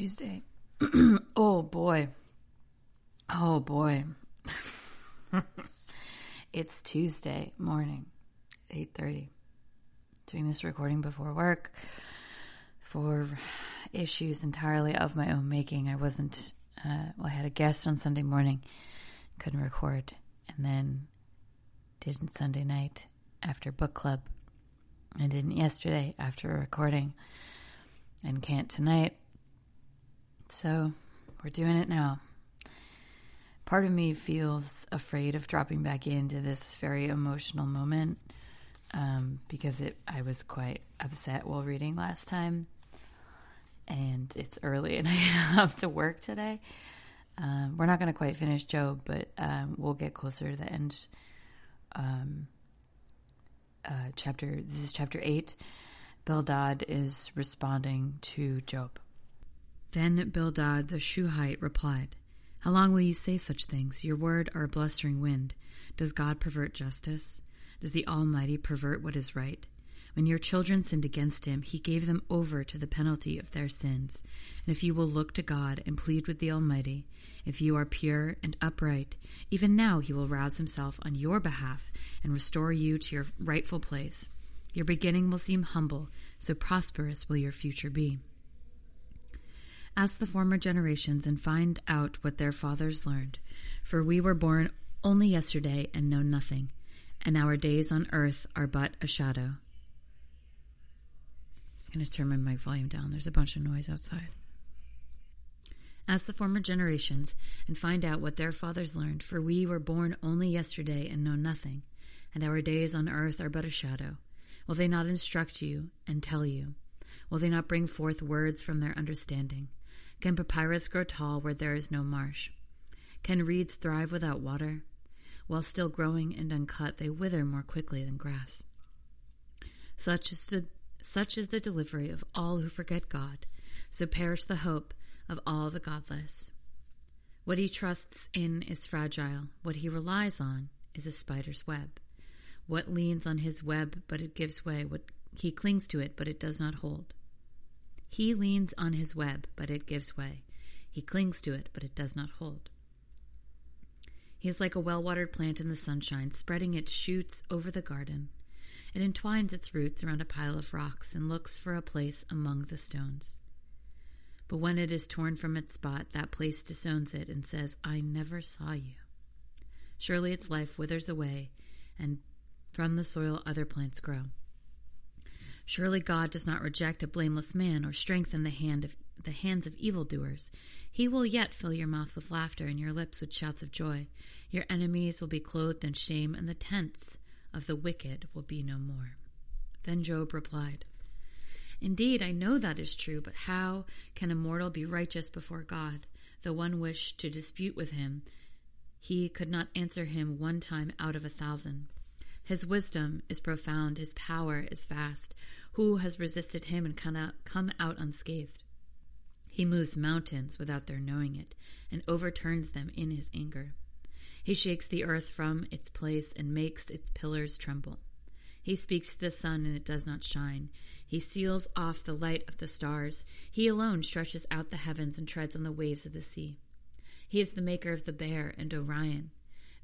Tuesday. oh boy. Oh boy. it's Tuesday morning, 8:30. Doing this recording before work for issues entirely of my own making. I wasn't uh, well, I had a guest on Sunday morning, couldn't record, and then didn't Sunday night after book club. I didn't yesterday after recording and can't tonight. So we're doing it now. Part of me feels afraid of dropping back into this very emotional moment um, because it I was quite upset while reading last time, and it's early and I have to work today. Um, we're not going to quite finish Job, but um, we'll get closer to the end. Um, uh, chapter this is chapter eight. Bildad is responding to Job. Then Bildad the Shuhite replied, How long will you say such things? Your word are a blustering wind. Does God pervert justice? Does the Almighty pervert what is right? When your children sinned against him, he gave them over to the penalty of their sins. And if you will look to God and plead with the Almighty, if you are pure and upright, even now he will rouse himself on your behalf and restore you to your rightful place. Your beginning will seem humble, so prosperous will your future be. Ask the former generations and find out what their fathers learned, for we were born only yesterday and know nothing, and our days on earth are but a shadow. I'm going to turn my mic volume down. There's a bunch of noise outside. Ask the former generations and find out what their fathers learned, for we were born only yesterday and know nothing, and our days on earth are but a shadow. Will they not instruct you and tell you? Will they not bring forth words from their understanding? Can papyrus grow tall where there is no marsh? Can reeds thrive without water? While still growing and uncut, they wither more quickly than grass. Such is the, such is the delivery of all who forget God. So perish the hope of all the godless. What he trusts in is fragile. What he relies on is a spider's web. What leans on his web, but it gives way. What he clings to it, but it does not hold. He leans on his web, but it gives way. He clings to it, but it does not hold. He is like a well watered plant in the sunshine, spreading its shoots over the garden. It entwines its roots around a pile of rocks and looks for a place among the stones. But when it is torn from its spot, that place disowns it and says, I never saw you. Surely its life withers away, and from the soil other plants grow. Surely God does not reject a blameless man or strengthen the hand of the hands of evildoers. He will yet fill your mouth with laughter and your lips with shouts of joy. Your enemies will be clothed in shame, and the tents of the wicked will be no more. Then Job replied, Indeed, I know that is true, but how can a mortal be righteous before God? Though one wished to dispute with him, he could not answer him one time out of a thousand. His wisdom is profound, his power is vast. Who has resisted him and come out, unscathed? He moves mountains without their knowing it, and overturns them in his anger. He shakes the earth from its place and makes its pillars tremble. He speaks to the sun and it does not shine. He seals off the light of the stars. He alone stretches out the heavens and treads on the waves of the sea. He is the maker of the bear and Orion,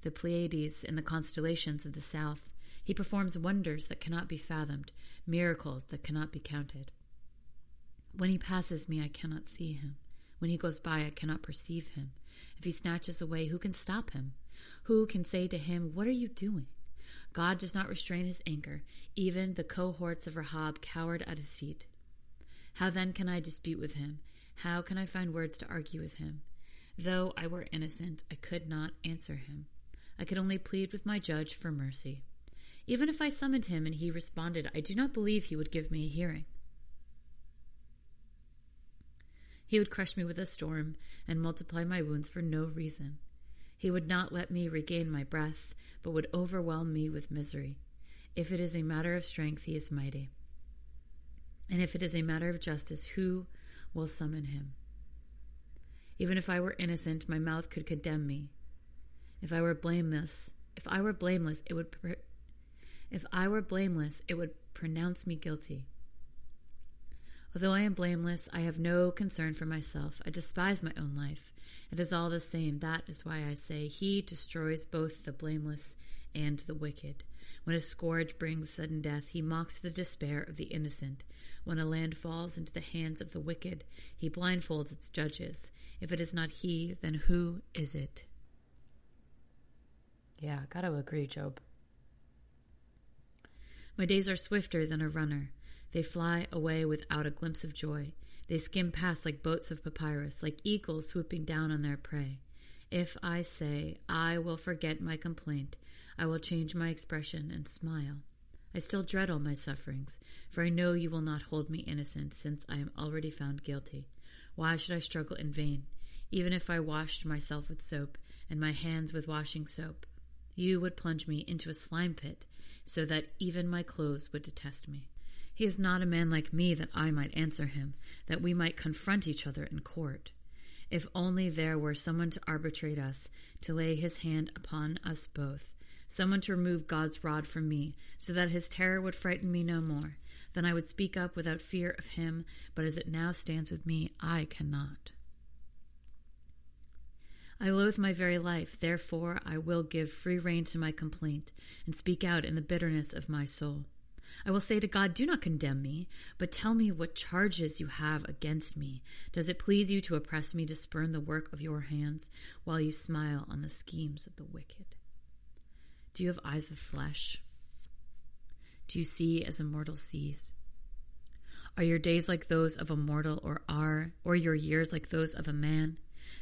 the Pleiades and the constellations of the south. He performs wonders that cannot be fathomed, miracles that cannot be counted. When he passes me, I cannot see him. When he goes by, I cannot perceive him. If he snatches away, who can stop him? Who can say to him, What are you doing? God does not restrain his anger. Even the cohorts of Rahab cowered at his feet. How then can I dispute with him? How can I find words to argue with him? Though I were innocent, I could not answer him. I could only plead with my judge for mercy. Even if I summoned him and he responded, I do not believe he would give me a hearing. He would crush me with a storm and multiply my wounds for no reason. He would not let me regain my breath, but would overwhelm me with misery. If it is a matter of strength, he is mighty. And if it is a matter of justice, who will summon him? Even if I were innocent, my mouth could condemn me. If I were blameless, if I were blameless, it would if I were blameless, it would pronounce me guilty. Although I am blameless, I have no concern for myself. I despise my own life. It is all the same. That is why I say, He destroys both the blameless and the wicked. When a scourge brings sudden death, he mocks the despair of the innocent. When a land falls into the hands of the wicked, he blindfolds its judges. If it is not he, then who is it? Yeah, gotta agree, Job. My days are swifter than a runner. They fly away without a glimpse of joy. They skim past like boats of papyrus, like eagles swooping down on their prey. If I say, I will forget my complaint, I will change my expression and smile. I still dread all my sufferings, for I know you will not hold me innocent, since I am already found guilty. Why should I struggle in vain? Even if I washed myself with soap, and my hands with washing soap, you would plunge me into a slime pit, so that even my clothes would detest me. He is not a man like me that I might answer him, that we might confront each other in court. If only there were someone to arbitrate us, to lay his hand upon us both, someone to remove God's rod from me, so that his terror would frighten me no more. Then I would speak up without fear of him, but as it now stands with me, I cannot. I loathe my very life, therefore I will give free rein to my complaint, and speak out in the bitterness of my soul. I will say to God, Do not condemn me, but tell me what charges you have against me. Does it please you to oppress me, to spurn the work of your hands, while you smile on the schemes of the wicked? Do you have eyes of flesh? Do you see as a mortal sees? Are your days like those of a mortal, or are, or your years like those of a man?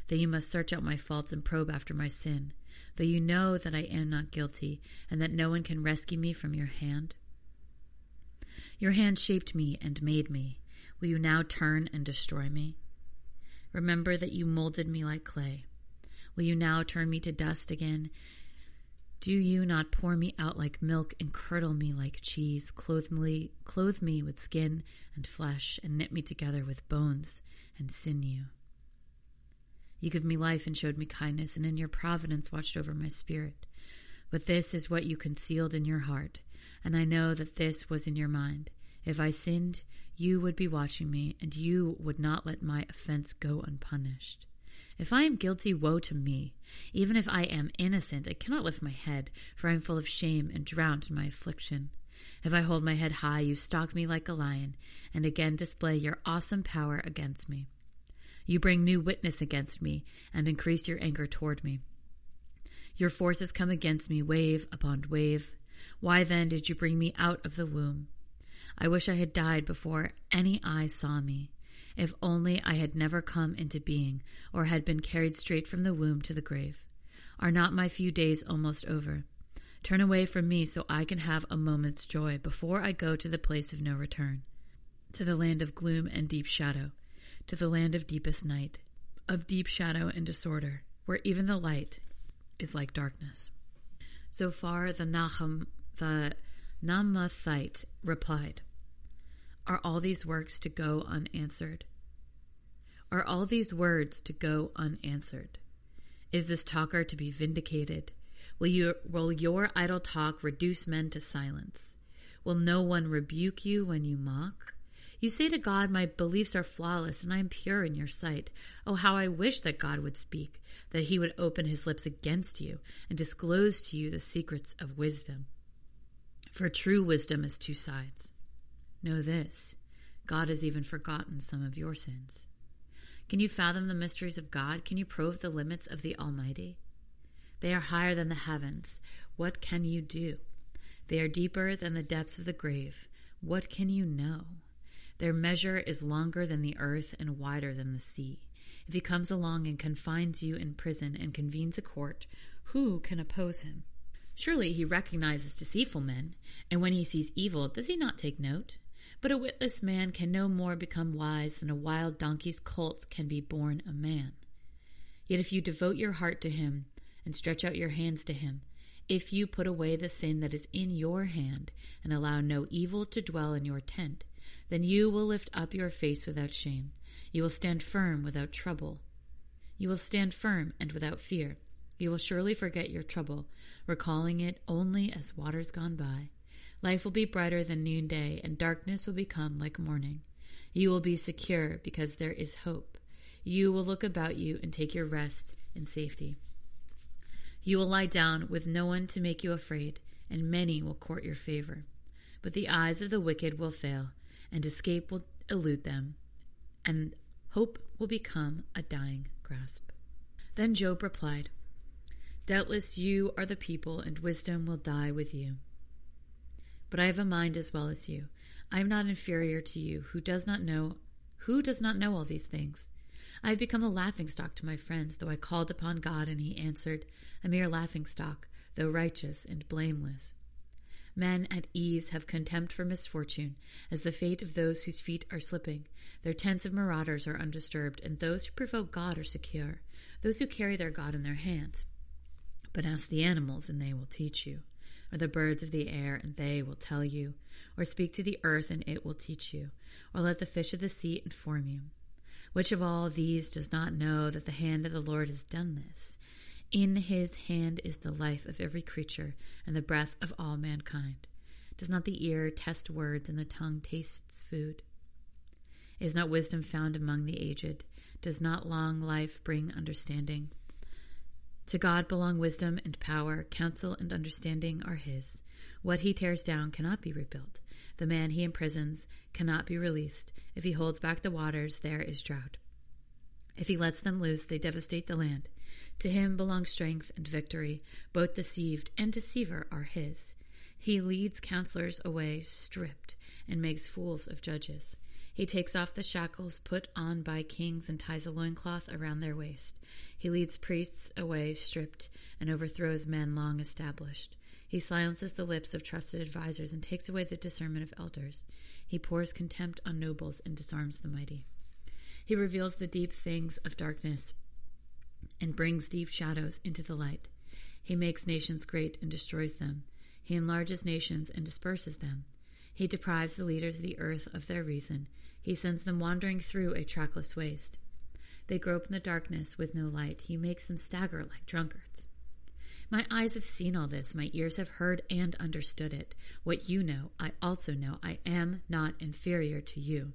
That you must search out my faults and probe after my sin, though you know that I am not guilty, and that no one can rescue me from your hand? Your hand shaped me and made me. Will you now turn and destroy me? Remember that you molded me like clay. Will you now turn me to dust again do you not pour me out like milk and curdle me like cheese, clothe me, clothe me with skin and flesh, and knit me together with bones and sinew? You give me life and showed me kindness, and in your providence watched over my spirit. But this is what you concealed in your heart, and I know that this was in your mind. If I sinned, you would be watching me, and you would not let my offense go unpunished. If I am guilty, woe to me. Even if I am innocent, I cannot lift my head, for I am full of shame and drowned in my affliction. If I hold my head high, you stalk me like a lion, and again display your awesome power against me. You bring new witness against me, and increase your anger toward me. Your forces come against me, wave upon wave. Why then did you bring me out of the womb? I wish I had died before any eye saw me. If only I had never come into being, or had been carried straight from the womb to the grave. Are not my few days almost over? Turn away from me so I can have a moment's joy before I go to the place of no return, to the land of gloom and deep shadow, to the land of deepest night, of deep shadow and disorder, where even the light is like darkness. Zophar, the Nahum, the Naamathite replied, are all these works to go unanswered? Are all these words to go unanswered? Is this talker to be vindicated? Will, you, will your idle talk reduce men to silence? Will no one rebuke you when you mock? You say to God, My beliefs are flawless and I am pure in your sight. Oh, how I wish that God would speak, that he would open his lips against you and disclose to you the secrets of wisdom. For true wisdom has two sides. Know this God has even forgotten some of your sins. Can you fathom the mysteries of God? Can you probe the limits of the Almighty? They are higher than the heavens. What can you do? They are deeper than the depths of the grave. What can you know? Their measure is longer than the earth and wider than the sea. If he comes along and confines you in prison and convenes a court, who can oppose him? Surely he recognizes deceitful men, and when he sees evil, does he not take note? But a witless man can no more become wise than a wild donkey's colt can be born a man. Yet if you devote your heart to him and stretch out your hands to him, if you put away the sin that is in your hand and allow no evil to dwell in your tent, then you will lift up your face without shame. You will stand firm without trouble. You will stand firm and without fear. You will surely forget your trouble, recalling it only as waters gone by. Life will be brighter than noonday, and darkness will become like morning. You will be secure because there is hope. You will look about you and take your rest in safety. You will lie down with no one to make you afraid, and many will court your favor. But the eyes of the wicked will fail, and escape will elude them, and hope will become a dying grasp. Then Job replied, Doubtless you are the people, and wisdom will die with you. But I have a mind as well as you. I am not inferior to you, who does not know who does not know all these things. I have become a laughingstock to my friends, though I called upon God, and he answered, a mere laughingstock, though righteous and blameless. Men at ease have contempt for misfortune, as the fate of those whose feet are slipping. Their tents of marauders are undisturbed, and those who provoke God are secure, those who carry their God in their hands. But ask the animals, and they will teach you, or the birds of the air, and they will tell you, or speak to the earth, and it will teach you, or let the fish of the sea inform you. Which of all these does not know that the hand of the Lord has done this? In his hand is the life of every creature and the breath of all mankind. Does not the ear test words and the tongue tastes food? Is not wisdom found among the aged? Does not long life bring understanding? To God belong wisdom and power, counsel and understanding are his. What he tears down cannot be rebuilt. The man he imprisons cannot be released. If he holds back the waters, there is drought. If he lets them loose, they devastate the land. To him belong strength and victory. Both deceived and deceiver are his. He leads counselors away stripped and makes fools of judges. He takes off the shackles put on by kings and ties a loincloth around their waist. He leads priests away stripped and overthrows men long established. He silences the lips of trusted advisers and takes away the discernment of elders. He pours contempt on nobles and disarms the mighty. He reveals the deep things of darkness and brings deep shadows into the light. He makes nations great and destroys them. He enlarges nations and disperses them. He deprives the leaders of the earth of their reason. He sends them wandering through a trackless waste. They grope in the darkness with no light. He makes them stagger like drunkards. My eyes have seen all this. My ears have heard and understood it. What you know, I also know. I am not inferior to you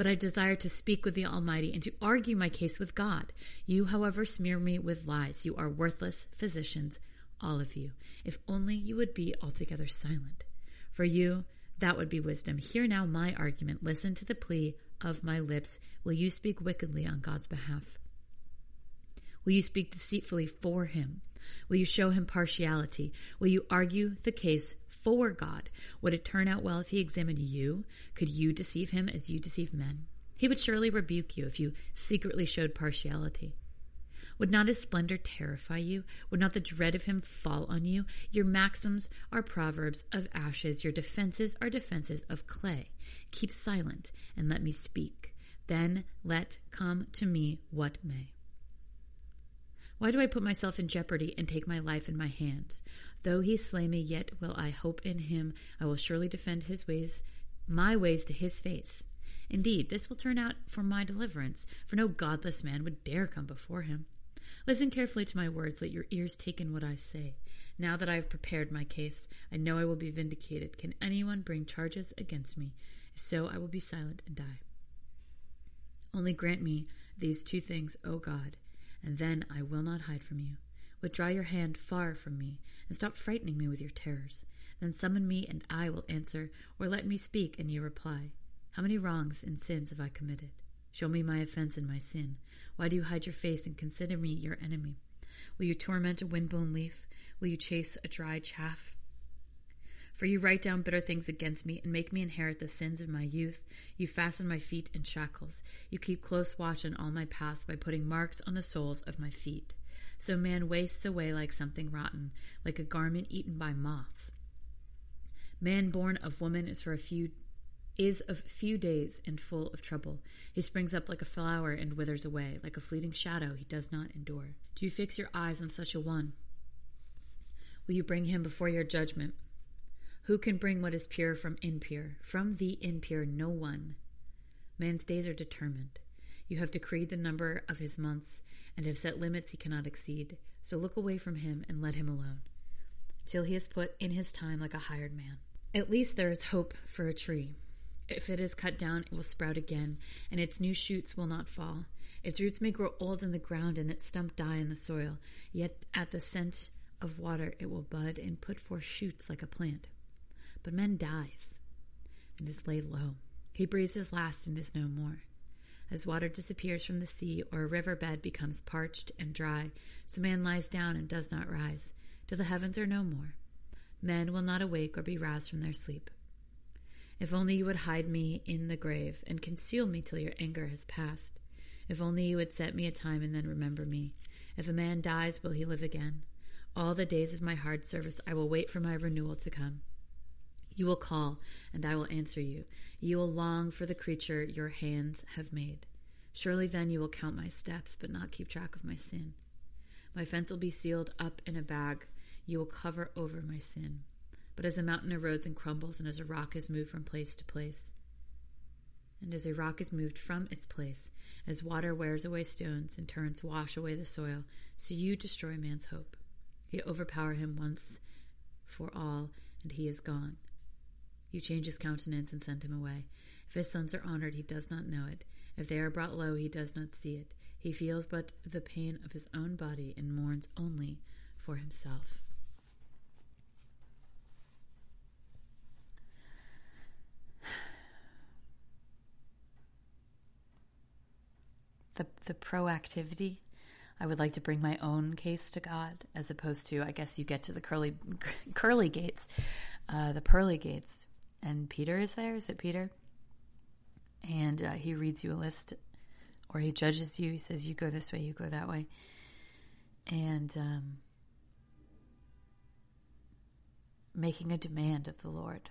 but I desire to speak with the Almighty and to argue my case with God. You, however, smear me with lies. You are worthless physicians, all of you. If only you would be altogether silent. For you, that would be wisdom. Hear now my argument. Listen to the plea of my lips. Will you speak wickedly on God's behalf? Will you speak deceitfully for him? Will you show him partiality? Will you argue the case for God. Would it turn out well if he examined you? Could you deceive him as you deceive men? He would surely rebuke you if you secretly showed partiality. Would not his splendor terrify you? Would not the dread of him fall on you? Your maxims are proverbs of ashes, your defenses are defenses of clay. Keep silent and let me speak. Then let come to me what may. Why do I put myself in jeopardy and take my life in my hands? Though he slay me, yet will I hope in him. I will surely defend his ways, my ways to his face. Indeed, this will turn out for my deliverance, for no godless man would dare come before him. Listen carefully to my words, let your ears take in what I say. Now that I have prepared my case, I know I will be vindicated. Can anyone bring charges against me? If so, I will be silent and die. Only grant me these two things, O God and then I will not hide from you. Withdraw your hand far from me, and stop frightening me with your terrors. Then summon me, and I will answer, or let me speak, and you reply. How many wrongs and sins have I committed? Show me my offense and my sin. Why do you hide your face and consider me your enemy? Will you torment a windblown leaf? Will you chase a dry chaff? For you write down bitter things against me and make me inherit the sins of my youth. You fasten my feet in shackles. You keep close watch on all my paths by putting marks on the soles of my feet. So man wastes away like something rotten, like a garment eaten by moths. Man born of woman is for a few is of few days and full of trouble. He springs up like a flower and withers away, like a fleeting shadow he does not endure. Do you fix your eyes on such a one? Will you bring him before your judgment? Who can bring what is pure from impure? From the impure, no one. Man's days are determined. You have decreed the number of his months and have set limits he cannot exceed. So look away from him and let him alone, till he is put in his time like a hired man. At least there is hope for a tree. If it is cut down, it will sprout again, and its new shoots will not fall. Its roots may grow old in the ground, and its stump die in the soil. Yet at the scent of water it will bud and put forth shoots like a plant. But man dies and is laid low. He breathes his last and is no more. As water disappears from the sea, or a river bed becomes parched and dry, so man lies down and does not rise, till the heavens are no more. Men will not awake or be roused from their sleep. If only you would hide me in the grave and conceal me till your anger has passed. If only you would set me a time and then remember me. If a man dies, will he live again? All the days of my hard service I will wait for my renewal to come. You will call, and I will answer you. You will long for the creature your hands have made. Surely then you will count my steps, but not keep track of my sin. My fence will be sealed up in a bag. You will cover over my sin. But as a mountain erodes and crumbles, and as a rock is moved from place to place, and as a rock is moved from its place, as water wears away stones and torrents wash away the soil, so you destroy man's hope. You overpower him once for all, and he is gone. You change his countenance and send him away. If his sons are honored, he does not know it. If they are brought low, he does not see it. He feels but the pain of his own body and mourns only for himself. the, the proactivity. I would like to bring my own case to God, as opposed to, I guess you get to the curly, curly gates, uh, the pearly gates, and Peter is there. Is it Peter? And uh, he reads you a list, or he judges you. He says, "You go this way, you go that way," and um, making a demand of the Lord,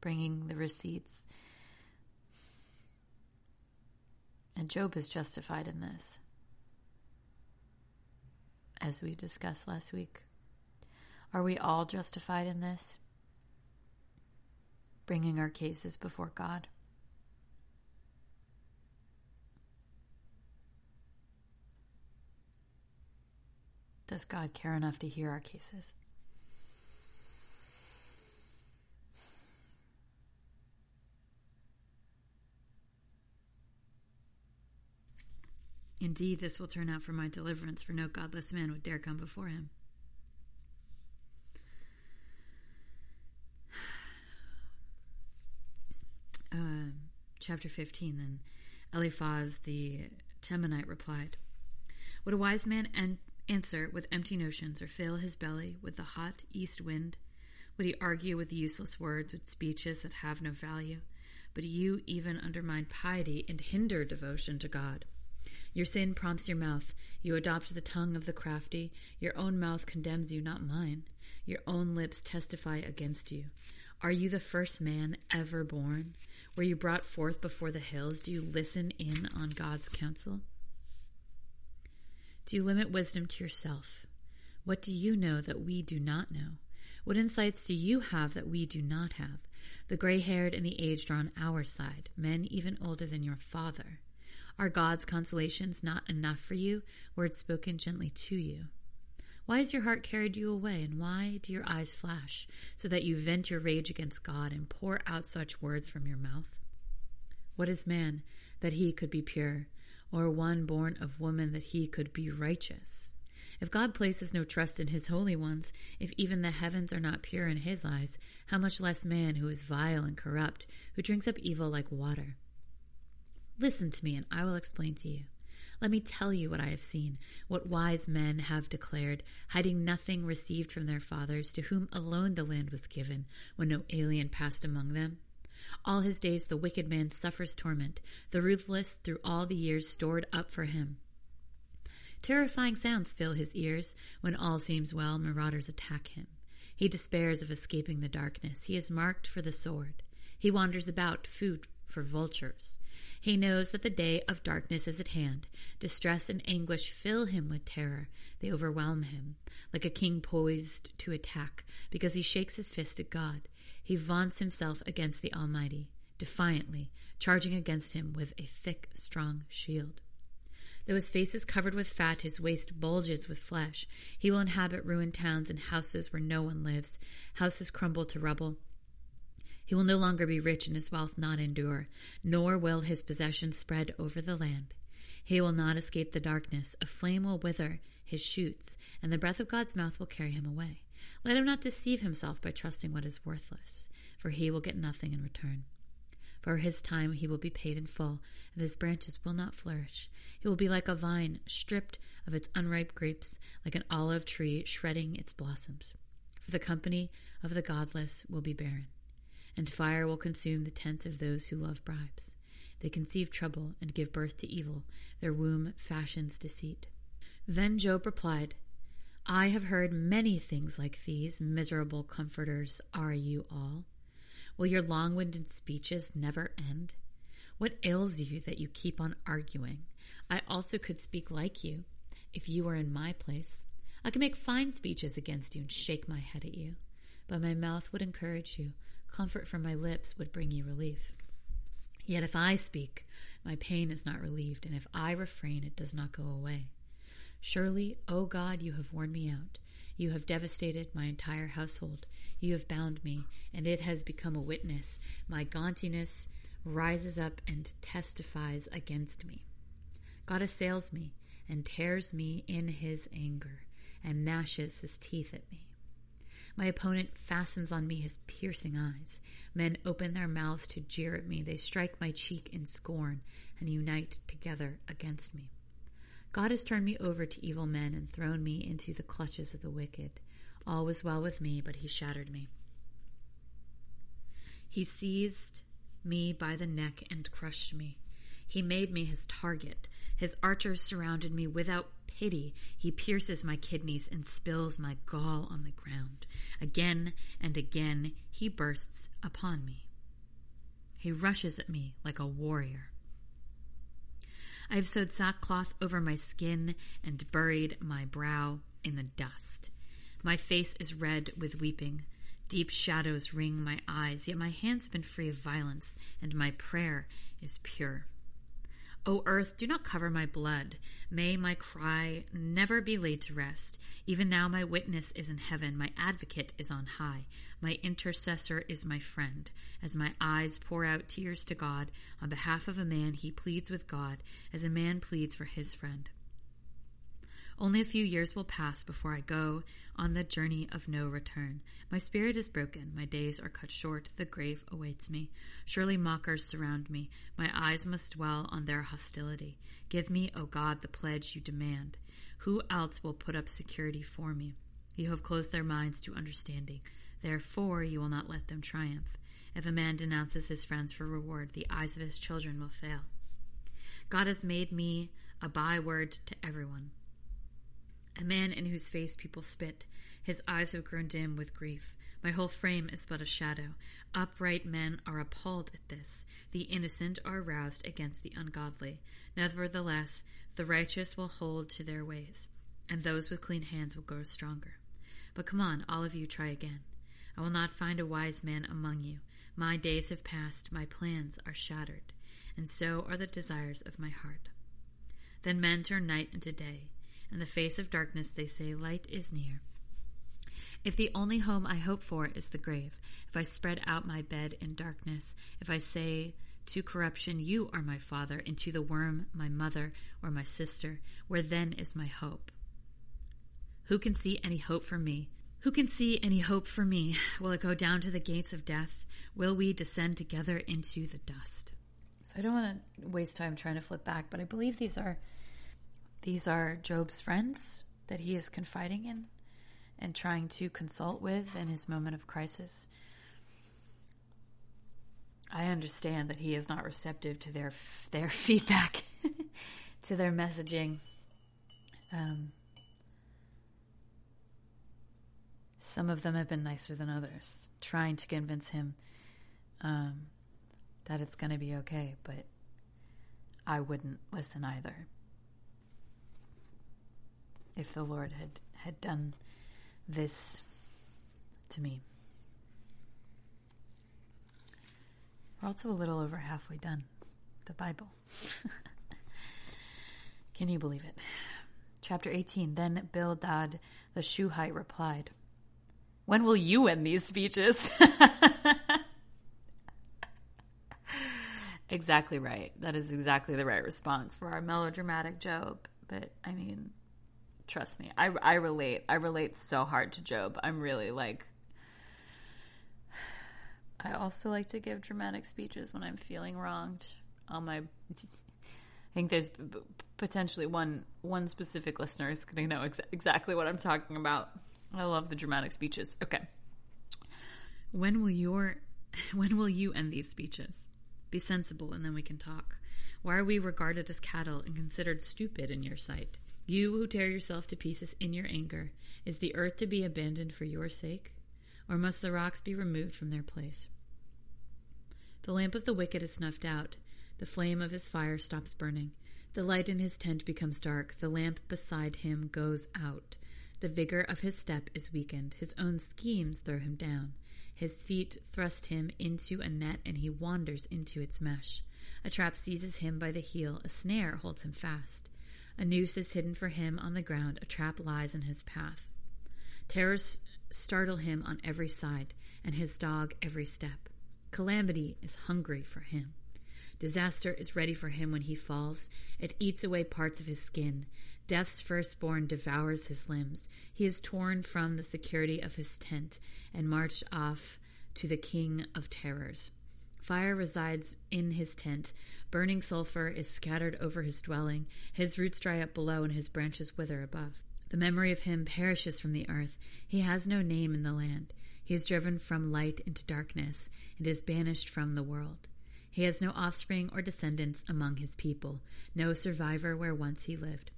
bringing the receipts And Job is justified in this, as we discussed last week. Are we all justified in this? Bringing our cases before God? Does God care enough to hear our cases? Indeed, this will turn out for my deliverance, for no godless man would dare come before him. Uh, chapter 15 Then Eliphaz the Temanite replied, Would a wise man an- answer with empty notions, or fill his belly with the hot east wind? Would he argue with useless words, with speeches that have no value? But you even undermine piety and hinder devotion to God. Your sin prompts your mouth. You adopt the tongue of the crafty. Your own mouth condemns you, not mine. Your own lips testify against you. Are you the first man ever born? Were you brought forth before the hills? Do you listen in on God's counsel? Do you limit wisdom to yourself? What do you know that we do not know? What insights do you have that we do not have? The gray haired and the aged are on our side, men even older than your father. Are God's consolations not enough for you, words spoken gently to you? Why has your heart carried you away, and why do your eyes flash, so that you vent your rage against God and pour out such words from your mouth? What is man that he could be pure, or one born of woman that he could be righteous? If God places no trust in his holy ones, if even the heavens are not pure in his eyes, how much less man who is vile and corrupt, who drinks up evil like water? Listen to me, and I will explain to you. Let me tell you what I have seen, what wise men have declared, hiding nothing received from their fathers, to whom alone the land was given, when no alien passed among them. All his days the wicked man suffers torment, the ruthless through all the years stored up for him. Terrifying sounds fill his ears. When all seems well, marauders attack him. He despairs of escaping the darkness. He is marked for the sword. He wanders about, food for vultures. He knows that the day of darkness is at hand. Distress and anguish fill him with terror. They overwhelm him, like a king poised to attack, because he shakes his fist at God. He vaunts himself against the Almighty, defiantly, charging against him with a thick, strong shield. Though his face is covered with fat, his waist bulges with flesh. He will inhabit ruined towns and houses where no one lives. Houses crumble to rubble. He will no longer be rich and his wealth not endure, nor will his possessions spread over the land. He will not escape the darkness. A flame will wither his shoots, and the breath of God's mouth will carry him away. Let him not deceive himself by trusting what is worthless, for he will get nothing in return. For his time he will be paid in full, and his branches will not flourish. He will be like a vine stripped of its unripe grapes, like an olive tree shredding its blossoms. For the company of the godless will be barren, and fire will consume the tents of those who love bribes. They conceive trouble and give birth to evil. Their womb fashions deceit. Then Job replied, I have heard many things like these. Miserable comforters are you all. Will your long winded speeches never end? What ails you that you keep on arguing? I also could speak like you if you were in my place. I could make fine speeches against you and shake my head at you. But my mouth would encourage you. Comfort from my lips would bring you relief. Yet if I speak, my pain is not relieved, and if I refrain, it does not go away. Surely, O God, you have worn me out. You have devastated my entire household. You have bound me, and it has become a witness. My gauntiness rises up and testifies against me. God assails me and tears me in his anger and gnashes his teeth at me. My opponent fastens on me his piercing eyes. Men open their mouths to jeer at me. They strike my cheek in scorn and unite together against me. God has turned me over to evil men and thrown me into the clutches of the wicked. All was well with me, but he shattered me. He seized me by the neck and crushed me. He made me his target. His archers surrounded me without pity. He pierces my kidneys and spills my gall on the ground. Again and again he bursts upon me. He rushes at me like a warrior. I have sewed sackcloth over my skin and buried my brow in the dust. My face is red with weeping. Deep shadows ring my eyes, yet my hands have been free of violence, and my prayer is pure. O earth, do not cover my blood. May my cry never be laid to rest. Even now, my witness is in heaven, my advocate is on high, my intercessor is my friend. As my eyes pour out tears to God, on behalf of a man, he pleads with God, as a man pleads for his friend. Only a few years will pass before I go on the journey of no return. My spirit is broken, my days are cut short, the grave awaits me. Surely mockers surround me, my eyes must dwell on their hostility. Give me, O God, the pledge you demand. Who else will put up security for me? You have closed their minds to understanding. Therefore, you will not let them triumph. If a man denounces his friends for reward, the eyes of his children will fail. God has made me a byword to everyone a man in whose face people spit. His eyes have grown dim with grief. My whole frame is but a shadow. Upright men are appalled at this. The innocent are roused against the ungodly. Nevertheless, the righteous will hold to their ways, and those with clean hands will grow stronger. But come on, all of you, try again. I will not find a wise man among you. My days have passed, my plans are shattered, and so are the desires of my heart. Then men turn night into day in the face of darkness, they say, Light is near. If the only home I hope for is the grave, if I spread out my bed in darkness, if I say to corruption, You are my father, and to the worm, my mother or my sister, where then is my hope? Who can see any hope for me? Who can see any hope for me? Will it go down to the gates of death? Will we descend together into the dust? So I don't want to waste time trying to flip back, but I believe these are these are Job's friends that he is confiding in and trying to consult with in his moment of crisis. I understand that he is not receptive to their their feedback, to their messaging. Um, some of them have been nicer than others, trying to convince him um, that it's going to be okay, but I wouldn't listen either if the Lord had, had done this to me. We're also a little over halfway done the Bible. Can you believe it? Chapter 18. Then Bildad the Shuhite replied, When will you end these speeches? exactly right. That is exactly the right response for our melodramatic Job. But I mean, trust me, I, I relate. I relate so hard to Job. I'm really like. I also like to give dramatic speeches when I'm feeling wronged. On my, I think there's potentially one one specific listener is going to know ex- exactly what I'm talking about. I love the dramatic speeches. Okay. When will your when will you end these speeches? Be sensible and then we can talk. Why are we regarded as cattle and considered stupid in your sight? You who tear yourself to pieces in your anger, is the earth to be abandoned for your sake? Or must the rocks be removed from their place? The lamp of the wicked is snuffed out, the flame of his fire stops burning. The light in his tent becomes dark, the lamp beside him goes out. The vigor of his step is weakened, his own schemes throw him down. His feet thrust him into a net, and he wanders into its mesh. A trap seizes him by the heel, a snare holds him fast. A noose is hidden for him on the ground, a trap lies in his path. Terrors startle him on every side, and his dog every step. Calamity is hungry for him. Disaster is ready for him when he falls. It eats away parts of his skin. Death's firstborn devours his limbs. He is torn from the security of his tent and marched off to the king of terrors. Fire resides in his tent. Burning sulfur is scattered over his dwelling. His roots dry up below and his branches wither above. The memory of him perishes from the earth. He has no name in the land. He is driven from light into darkness and is banished from the world. He has no offspring or descendants among his people, no survivor where once he lived.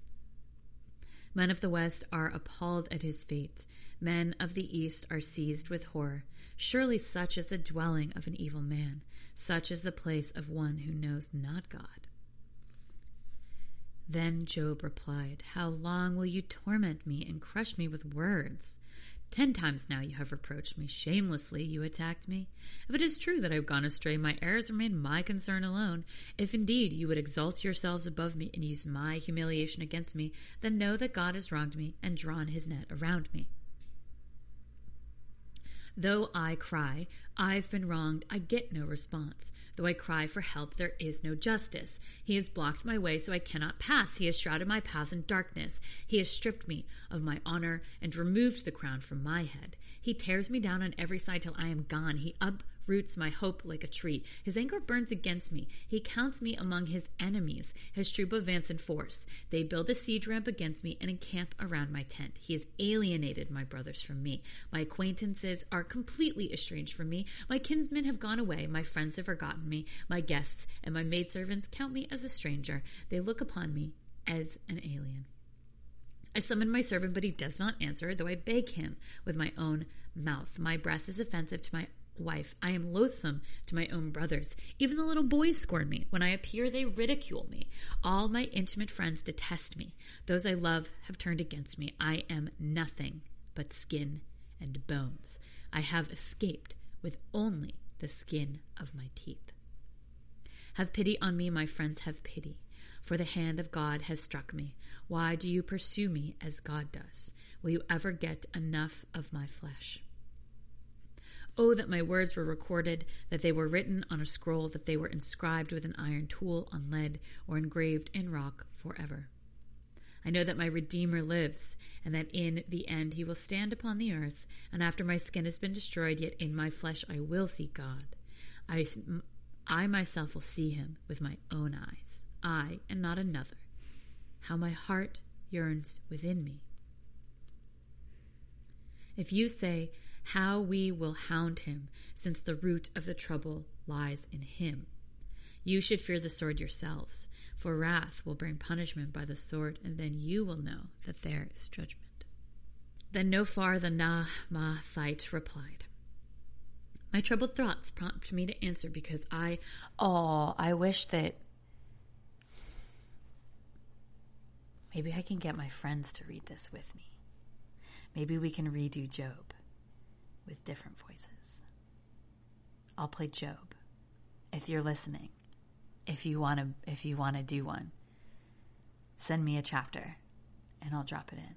Men of the West are appalled at his fate. Men of the East are seized with horror. Surely such is the dwelling of an evil man. Such is the place of one who knows not God. Then Job replied, How long will you torment me and crush me with words? Ten times now you have reproached me. Shamelessly you attacked me. If it is true that I have gone astray, my errors remain my concern alone. If indeed you would exalt yourselves above me and use my humiliation against me, then know that God has wronged me and drawn his net around me. Though I cry, I've been wronged, I get no response. Though I cry for help, there is no justice. He has blocked my way so I cannot pass. He has shrouded my paths in darkness. He has stripped me of my honor and removed the crown from my head. He tears me down on every side till I am gone. He up roots my hope like a tree. His anger burns against me. He counts me among his enemies. His troop advance in force. They build a siege ramp against me and encamp around my tent. He has alienated my brothers from me. My acquaintances are completely estranged from me. My kinsmen have gone away. My friends have forgotten me. My guests and my maidservants count me as a stranger. They look upon me as an alien. I summon my servant, but he does not answer, though I beg him with my own mouth. My breath is offensive to my wife. I am loathsome to my own brothers. Even the little boys scorn me. When I appear, they ridicule me. All my intimate friends detest me. Those I love have turned against me. I am nothing but skin and bones. I have escaped with only the skin of my teeth. Have pity on me, my friends, have pity, for the hand of God has struck me. Why do you pursue me as God does? Will you ever get enough of my flesh? Oh, that my words were recorded, that they were written on a scroll, that they were inscribed with an iron tool on lead, or engraved in rock forever. I know that my Redeemer lives, and that in the end he will stand upon the earth, and after my skin has been destroyed, yet in my flesh I will see God. I, I myself will see him with my own eyes, I and not another. How my heart yearns within me. If you say, how we will hound him, since the root of the trouble lies in him. You should fear the sword yourselves, for wrath will bring punishment by the sword, and then you will know that there is judgment. Then Nophar the Naamathite replied, My troubled thoughts prompt me to answer because I, oh, I wish that maybe I can get my friends to read this with me. Maybe we can redo Job with different voices. I'll play Job. If you're listening, if you want to if you want to do one, Send me a chapter and I'll drop it in.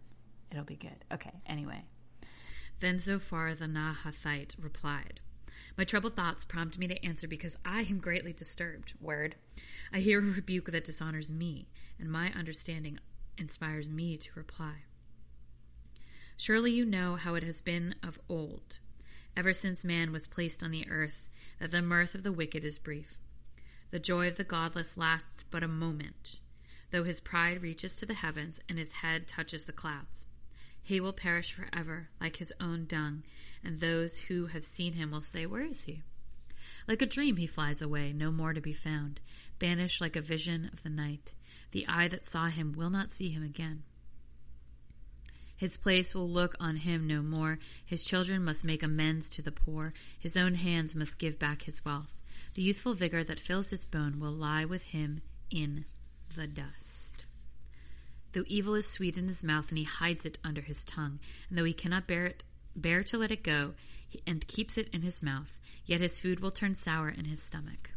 It'll be good. Okay, anyway. Then Zophar the Naamathite replied, My troubled thoughts prompt me to answer because I am greatly disturbed. Word. I hear a rebuke that dishonors me, and my understanding inspires me to reply. Surely you know how it has been of old, ever since man was placed on the earth, that the mirth of the wicked is brief. The joy of the godless lasts but a moment, though his pride reaches to the heavens and his head touches the clouds. He will perish forever, like his own dung, and those who have seen him will say, Where is he? Like a dream he flies away, no more to be found, banished like a vision of the night. The eye that saw him will not see him again. His place will look on him no more. His children must make amends to the poor. His own hands must give back his wealth. The youthful vigor that fills his bone will lie with him in the dust. Though evil is sweet in his mouth and he hides it under his tongue, and though he cannot bear it, bear to let it go, and keeps it in his mouth, yet his food will turn sour in his stomach.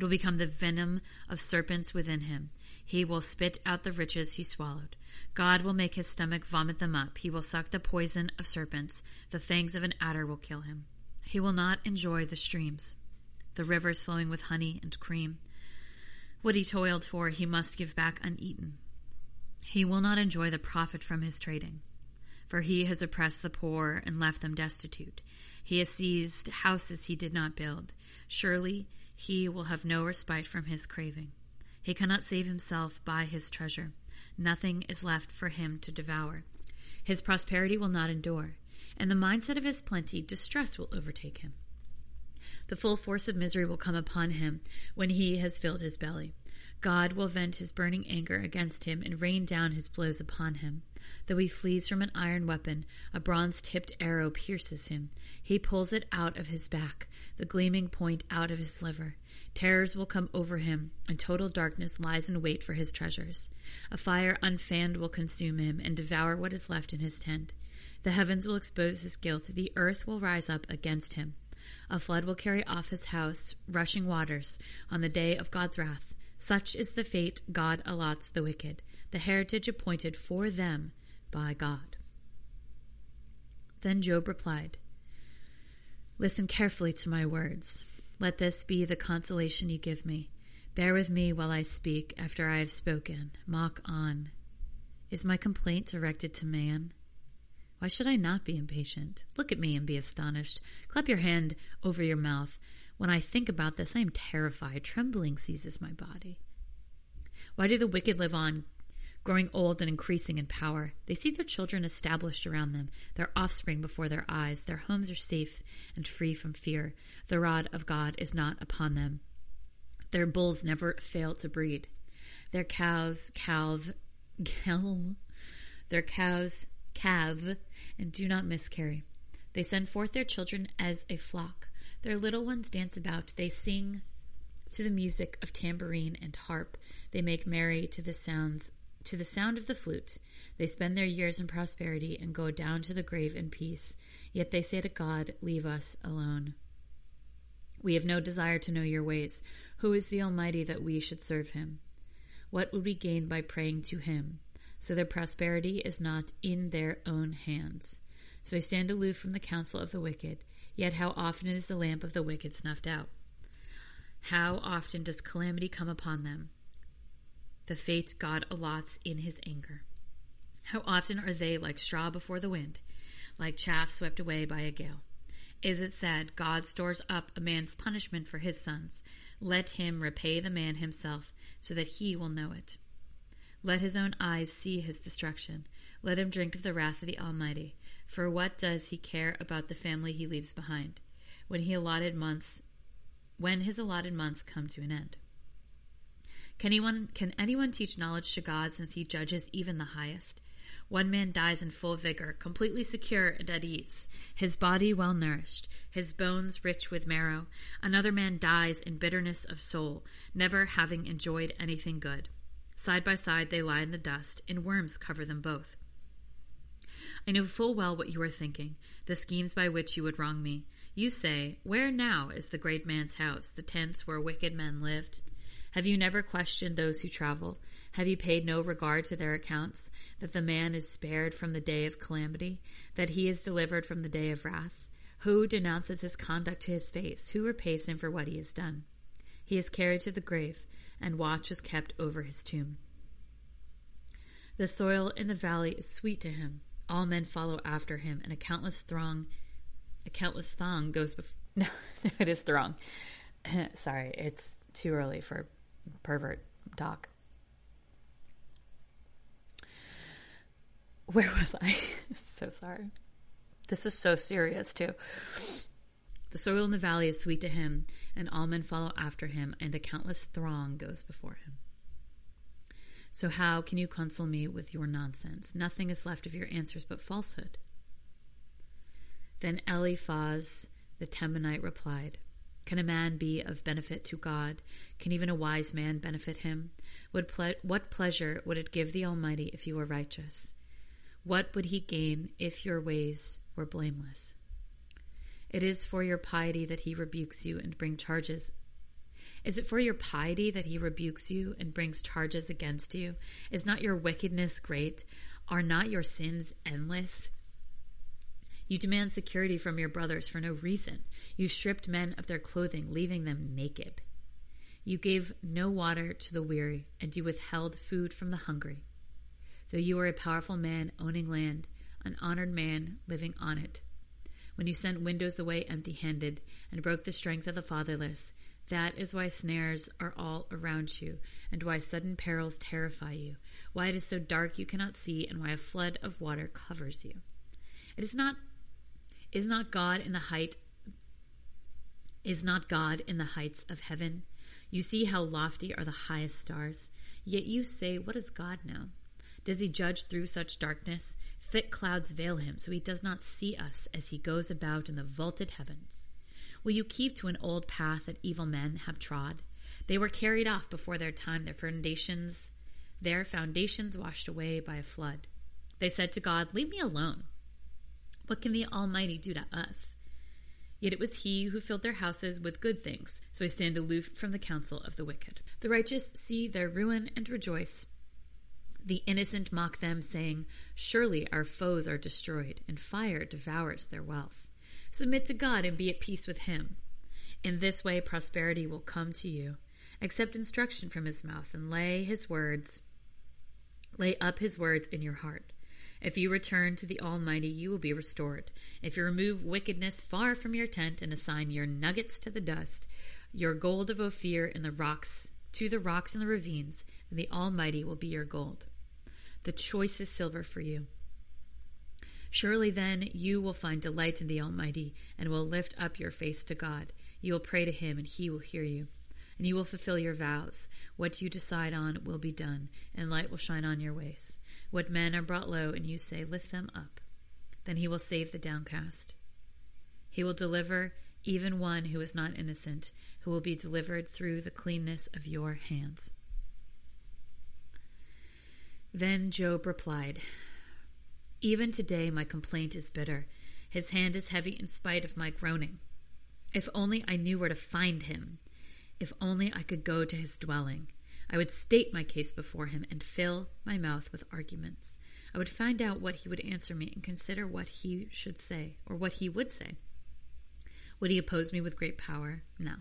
It will become the venom of serpents within him. He will spit out the riches he swallowed. God will make his stomach vomit them up. He will suck the poison of serpents. The fangs of an adder will kill him. He will not enjoy the streams, the rivers flowing with honey and cream. What he toiled for, he must give back uneaten. He will not enjoy the profit from his trading, for he has oppressed the poor and left them destitute. He has seized houses he did not build. Surely he will have no respite from his craving. He cannot save himself by his treasure. Nothing is left for him to devour. His prosperity will not endure. and the mindset of his plenty, distress will overtake him. The full force of misery will come upon him when he has filled his belly. God will vent his burning anger against him and rain down his blows upon him. Though he flees from an iron weapon, a bronze tipped arrow pierces him. He pulls it out of his back, the gleaming point out of his liver. Terrors will come over him, and total darkness lies in wait for his treasures. A fire unfanned will consume him and devour what is left in his tent. The heavens will expose his guilt, the earth will rise up against him. A flood will carry off his house, rushing waters, on the day of God's wrath. Such is the fate God allots the wicked, the heritage appointed for them by God. Then Job replied, Listen carefully to my words. Let this be the consolation you give me. Bear with me while I speak after I have spoken. Mock on. Is my complaint directed to man? Why should I not be impatient? Look at me and be astonished. Clap your hand over your mouth. When I think about this, I am terrified. Trembling seizes my body. Why do the wicked live on, growing old and increasing in power? They see their children established around them, their offspring before their eyes. Their homes are safe and free from fear. The rod of God is not upon them. Their bulls never fail to breed. Their cows calve, calve. Their cows calve and do not miscarry. They send forth their children as a flock. Their little ones dance about. They sing to the music of tambourine and harp. They make merry to the sounds to the sound of the flute. They spend their years in prosperity and go down to the grave in peace. Yet they say to God, Leave us alone. We have no desire to know your ways. Who is the Almighty that we should serve him? What would we gain by praying to him? So their prosperity is not in their own hands. So I stand aloof from the counsel of the wicked. Yet how often is the lamp of the wicked snuffed out? How often does calamity come upon them? The fate God allots in his anger. How often are they like straw before the wind, like chaff swept away by a gale? Is it said, God stores up a man's punishment for his sons? Let him repay the man himself, so that he will know it. Let his own eyes see his destruction. Let him drink of the wrath of the Almighty. For what does he care about the family he leaves behind when he allotted months when his allotted months come to an end? Can anyone can anyone teach knowledge to God since he judges even the highest? One man dies in full vigor, completely secure and at ease, his body well nourished, his bones rich with marrow. Another man dies in bitterness of soul, never having enjoyed anything good. Side by side they lie in the dust, and worms cover them both. I know full well what you are thinking, the schemes by which you would wrong me. You say, Where now is the great man's house, the tents where wicked men lived? Have you never questioned those who travel? Have you paid no regard to their accounts, that the man is spared from the day of calamity, that he is delivered from the day of wrath? Who denounces his conduct to his face? Who repays him for what he has done? He is carried to the grave, and watch is kept over his tomb. The soil in the valley is sweet to him. All men follow after him, and a countless throng, a countless throng goes before. No, no, it is throng. Sorry, it's too early for pervert talk. Where was I? so sorry. This is so serious, too. The soil in the valley is sweet to him, and all men follow after him, and a countless throng goes before him. So, how can you console me with your nonsense? Nothing is left of your answers but falsehood. Then Eliphaz the Temanite replied, Can a man be of benefit to God? Can even a wise man benefit him? Ple- what pleasure would it give the Almighty if you were righteous? What would he gain if your ways were blameless? It is for your piety that he rebukes you and brings charges. Is it for your piety that he rebukes you and brings charges against you? Is not your wickedness great? Are not your sins endless? You demand security from your brothers for no reason. You stripped men of their clothing, leaving them naked. You gave no water to the weary, and you withheld food from the hungry. Though you were a powerful man owning land, an honored man living on it. When you sent widows away empty handed and broke the strength of the fatherless, that is why snares are all around you, and why sudden perils terrify you, why it is so dark you cannot see, and why a flood of water covers you. It is not is not God in the height is not God in the heights of heaven? You see how lofty are the highest stars. Yet you say, What does God know? Does he judge through such darkness? Thick clouds veil him, so he does not see us as he goes about in the vaulted heavens. Will you keep to an old path that evil men have trod? They were carried off before their time, their foundations, their foundations washed away by a flood. They said to God, Leave me alone. What can the Almighty do to us? Yet it was he who filled their houses with good things, so I stand aloof from the counsel of the wicked. The righteous see their ruin and rejoice. The innocent mock them, saying, Surely our foes are destroyed, and fire devours their wealth. Submit to God and be at peace with him. In this way prosperity will come to you. Accept instruction from his mouth and lay his words, lay up his words in your heart. If you return to the Almighty, you will be restored. If you remove wickedness far from your tent and assign your nuggets to the dust, your gold of Ophir in the rocks, to the rocks in the ravines, then the Almighty will be your gold. The choicest silver for you. Surely then you will find delight in the Almighty and will lift up your face to God. You will pray to him and he will hear you and you will fulfill your vows. What you decide on will be done, and light will shine on your ways. What men are brought low, and you say, Lift them up. Then he will save the downcast. He will deliver even one who is not innocent, who will be delivered through the cleanness of your hands. Then Job replied, Even today my complaint is bitter. His hand is heavy in spite of my groaning. If only I knew where to find him. If only I could go to his dwelling. I would state my case before him and fill my mouth with arguments. I would find out what he would answer me and consider what he should say, or what he would say. Would he oppose me with great power? No.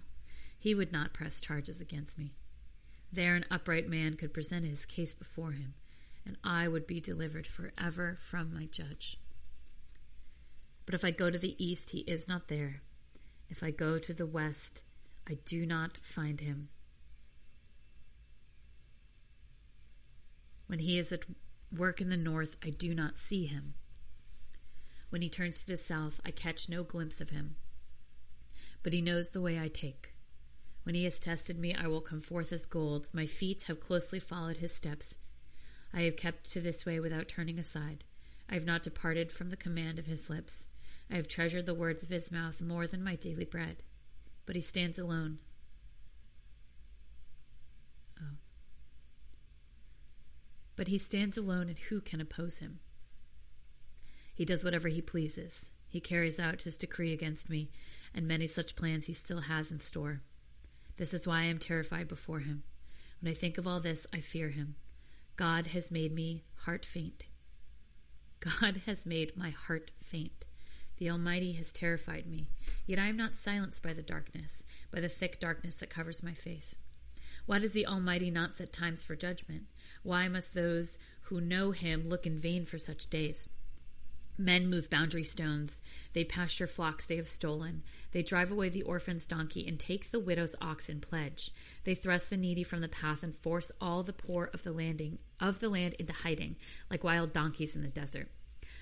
He would not press charges against me. There an upright man could present his case before him, and I would be delivered forever from my judge. But if I go to the east, he is not there. If I go to the west, I do not find him. When he is at work in the north, I do not see him. When he turns to the south, I catch no glimpse of him. But he knows the way I take. When he has tested me, I will come forth as gold. My feet have closely followed his steps. I have kept to this way without turning aside. I have not departed from the command of his lips. I have treasured the words of his mouth more than my daily bread. But he stands alone. But he stands alone, and who can oppose him? He does whatever he pleases. He carries out his decree against me, and many such plans he still has in store. This is why I am terrified before him. When I think of all this, I fear him. God has made me heart faint. God has made my heart faint. The Almighty has terrified me. Yet I am not silenced by the darkness, by the thick darkness that covers my face. Why does the Almighty not set times for judgment? Why must those who know him look in vain for such days? Men move boundary stones. They pasture flocks they have stolen. They drive away the orphan's donkey and take the widow's ox in pledge. They thrust the needy from the path and force all the poor of the landing of the land into hiding, like wild donkeys in the desert.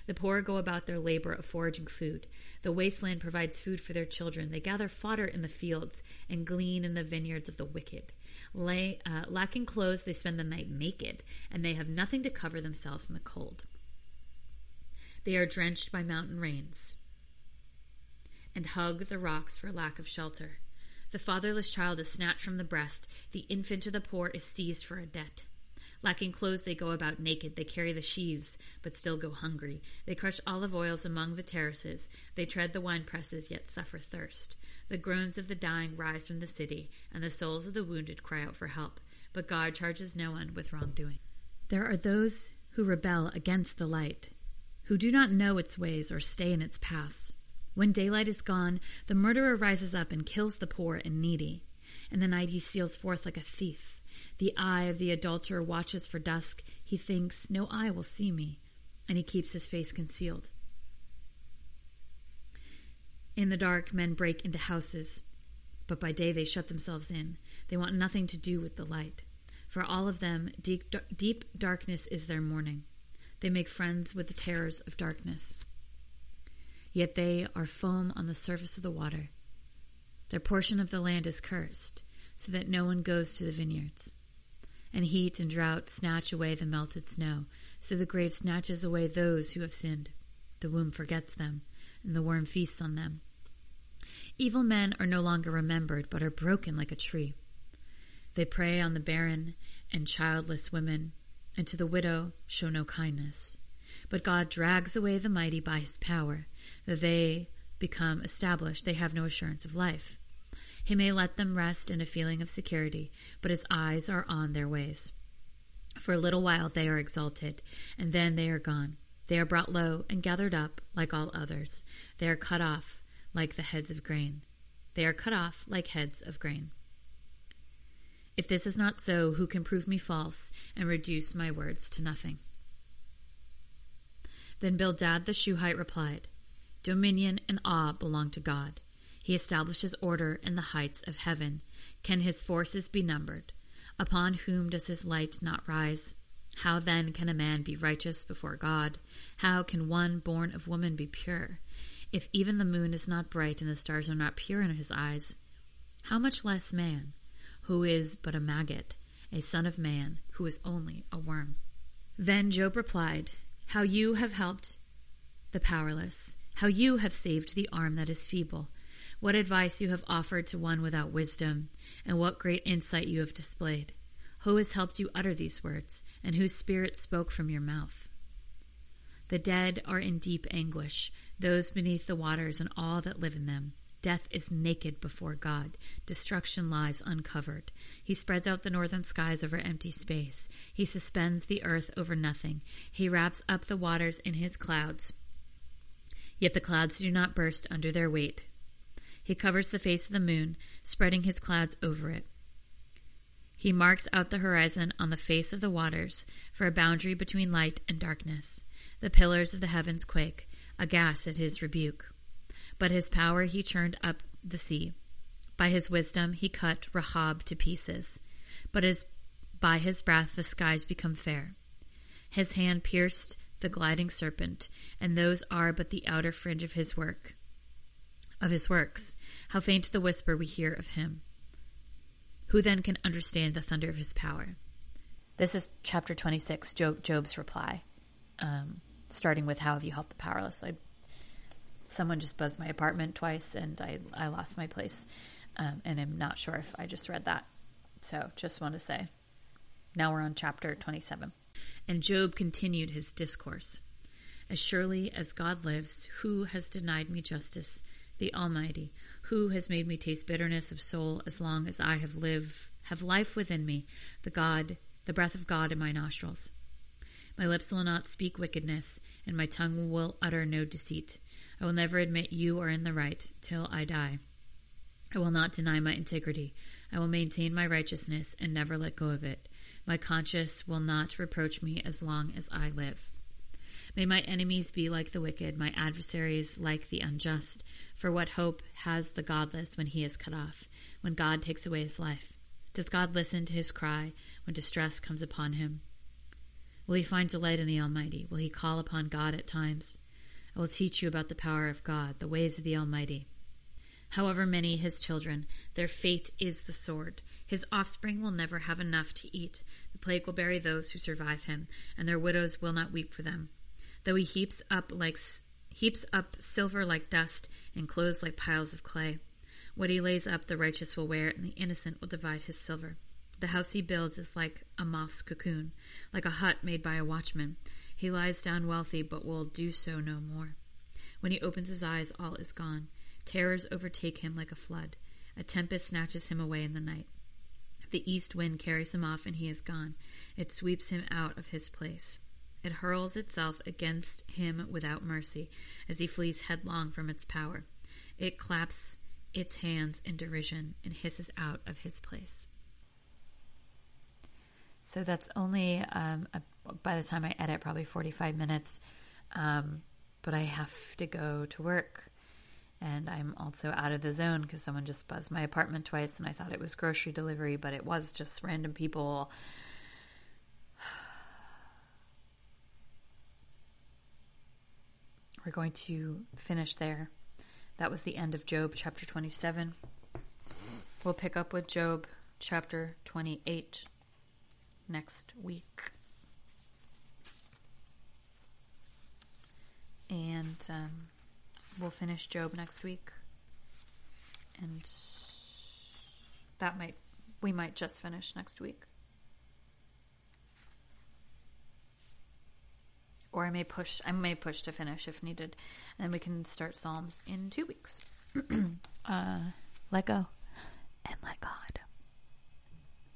The poor go about their labor of foraging food. The wasteland provides food for their children. They gather fodder in the fields and glean in the vineyards of the wicked. Lay, uh, lacking clothes, they spend the night naked, and they have nothing to cover themselves in the cold. They are drenched by mountain rains and hug the rocks for lack of shelter. The fatherless child is snatched from the breast. The infant of the poor is seized for a debt. Lacking clothes, they go about naked. They carry the sheaves, but still go hungry. They crush olive oils among the terraces. They tread the wine presses, yet suffer thirst. The groans of the dying rise from the city, and the souls of the wounded cry out for help. But God charges no one with wrongdoing. There are those who rebel against the light who do not know its ways or stay in its paths. When daylight is gone, the murderer rises up and kills the poor and needy. In the night he steals forth like a thief. The eye of the adulterer watches for dusk. He thinks, No eye will see me, and he keeps his face concealed. In the dark, men break into houses, but by day they shut themselves in. They want nothing to do with the light. For all of them, deep, deep darkness is their mourning. They make friends with the terrors of darkness. Yet they are foam on the surface of the water. Their portion of the land is cursed, so that no one goes to the vineyards. And heat and drought snatch away the melted snow, so the grave snatches away those who have sinned. The womb forgets them, and the worm feasts on them. Evil men are no longer remembered, but are broken like a tree. They prey on the barren and childless women and to the widow show no kindness. But God drags away the mighty by his power, that they become established. They have no assurance of life. He may let them rest in a feeling of security, but his eyes are on their ways. For a little while they are exalted, and then they are gone. They are brought low and gathered up like all others. They are cut off like the heads of grain. They are cut off like heads of grain. If this is not so, who can prove me false and reduce my words to nothing? Then Bildad the Shuhite replied, Dominion and awe belong to God. He establishes order in the heights of heaven. Can his forces be numbered? Upon whom does his light not rise? How then can a man be righteous before God? How can one born of woman be pure? If even the moon is not bright and the stars are not pure in his eyes, how much less man? who is but a maggot, a son of man, who is only a worm. Then Job replied, How you have helped the powerless, how you have saved the arm that is feeble, what advice you have offered to one without wisdom, and what great insight you have displayed. Who has helped you utter these words, and whose spirit spoke from your mouth? The dead are in deep anguish, those beneath the waters and all that live in them. Death is naked before God. Destruction lies uncovered. He spreads out the northern skies over empty space. He suspends the earth over nothing. He wraps up the waters in his clouds. Yet the clouds do not burst under their weight. He covers the face of the moon, spreading his clouds over it. He marks out the horizon on the face of the waters for a boundary between light and darkness. The pillars of the heavens quake, aghast at his rebuke. But his power he churned up the sea. By his wisdom he cut Rahab to pieces. But as by his breath the skies become fair. His hand pierced the gliding serpent, and those are but the outer fringe of his work. Of his works, how faint the whisper we hear of him. Who then can understand the thunder of his power? This is chapter 26, Job, Job's reply, um, starting with How have you helped the powerless? I someone just buzzed my apartment twice and I, I lost my place. Um, and I'm not sure if I just read that. So just want to say. Now we're on chapter 27. And Job continued his discourse. As surely as God lives, who has denied me justice? The Almighty. Who has made me taste bitterness of soul as long as I have lived have life within me, the God, the breath of God in my nostrils. My lips will not speak wickedness, and my tongue will utter no deceit. I will never admit you are in the right till I die. I will not deny my integrity. I will maintain my righteousness and never let go of it. My conscience will not reproach me as long as I live. May my enemies be like the wicked, my adversaries like the unjust. For what hope has the godless when he is cut off, when God takes away his life? Does God listen to his cry when distress comes upon him? Will he find delight in the Almighty? Will he call upon God at times? I will teach you about the power of God, the ways of the Almighty. However many his children, their fate is the sword. His offspring will never have enough to eat. The plague will bury those who survive him, and their widows will not weep for them. Though he heaps up like heaps up silver like dust and clothes like piles of clay, what he lays up, the righteous will wear, and the innocent will divide his silver. The house he builds is like a moth's cocoon, like a hut made by a watchman. He lies down wealthy, but will do so no more. When he opens his eyes, all is gone. Terrors overtake him like a flood. A tempest snatches him away in the night. The east wind carries him off, and he is gone. It sweeps him out of his place. It hurls itself against him without mercy, as he flees headlong from its power. It claps its hands in derision and hisses out of his place. So that's only, um, a, by the time I edit, probably 45 minutes. Um, but I have to go to work. And I'm also out of the zone because someone just buzzed my apartment twice and I thought it was grocery delivery, but it was just random people. We're going to finish there. That was the end of Job chapter 27. We'll pick up with Job chapter 28 next week. And um, we'll finish Job next week. And that might, we might just finish next week. or I may push. I may push to finish if needed, and then we can start Psalms in two weeks. uh, let go and let God.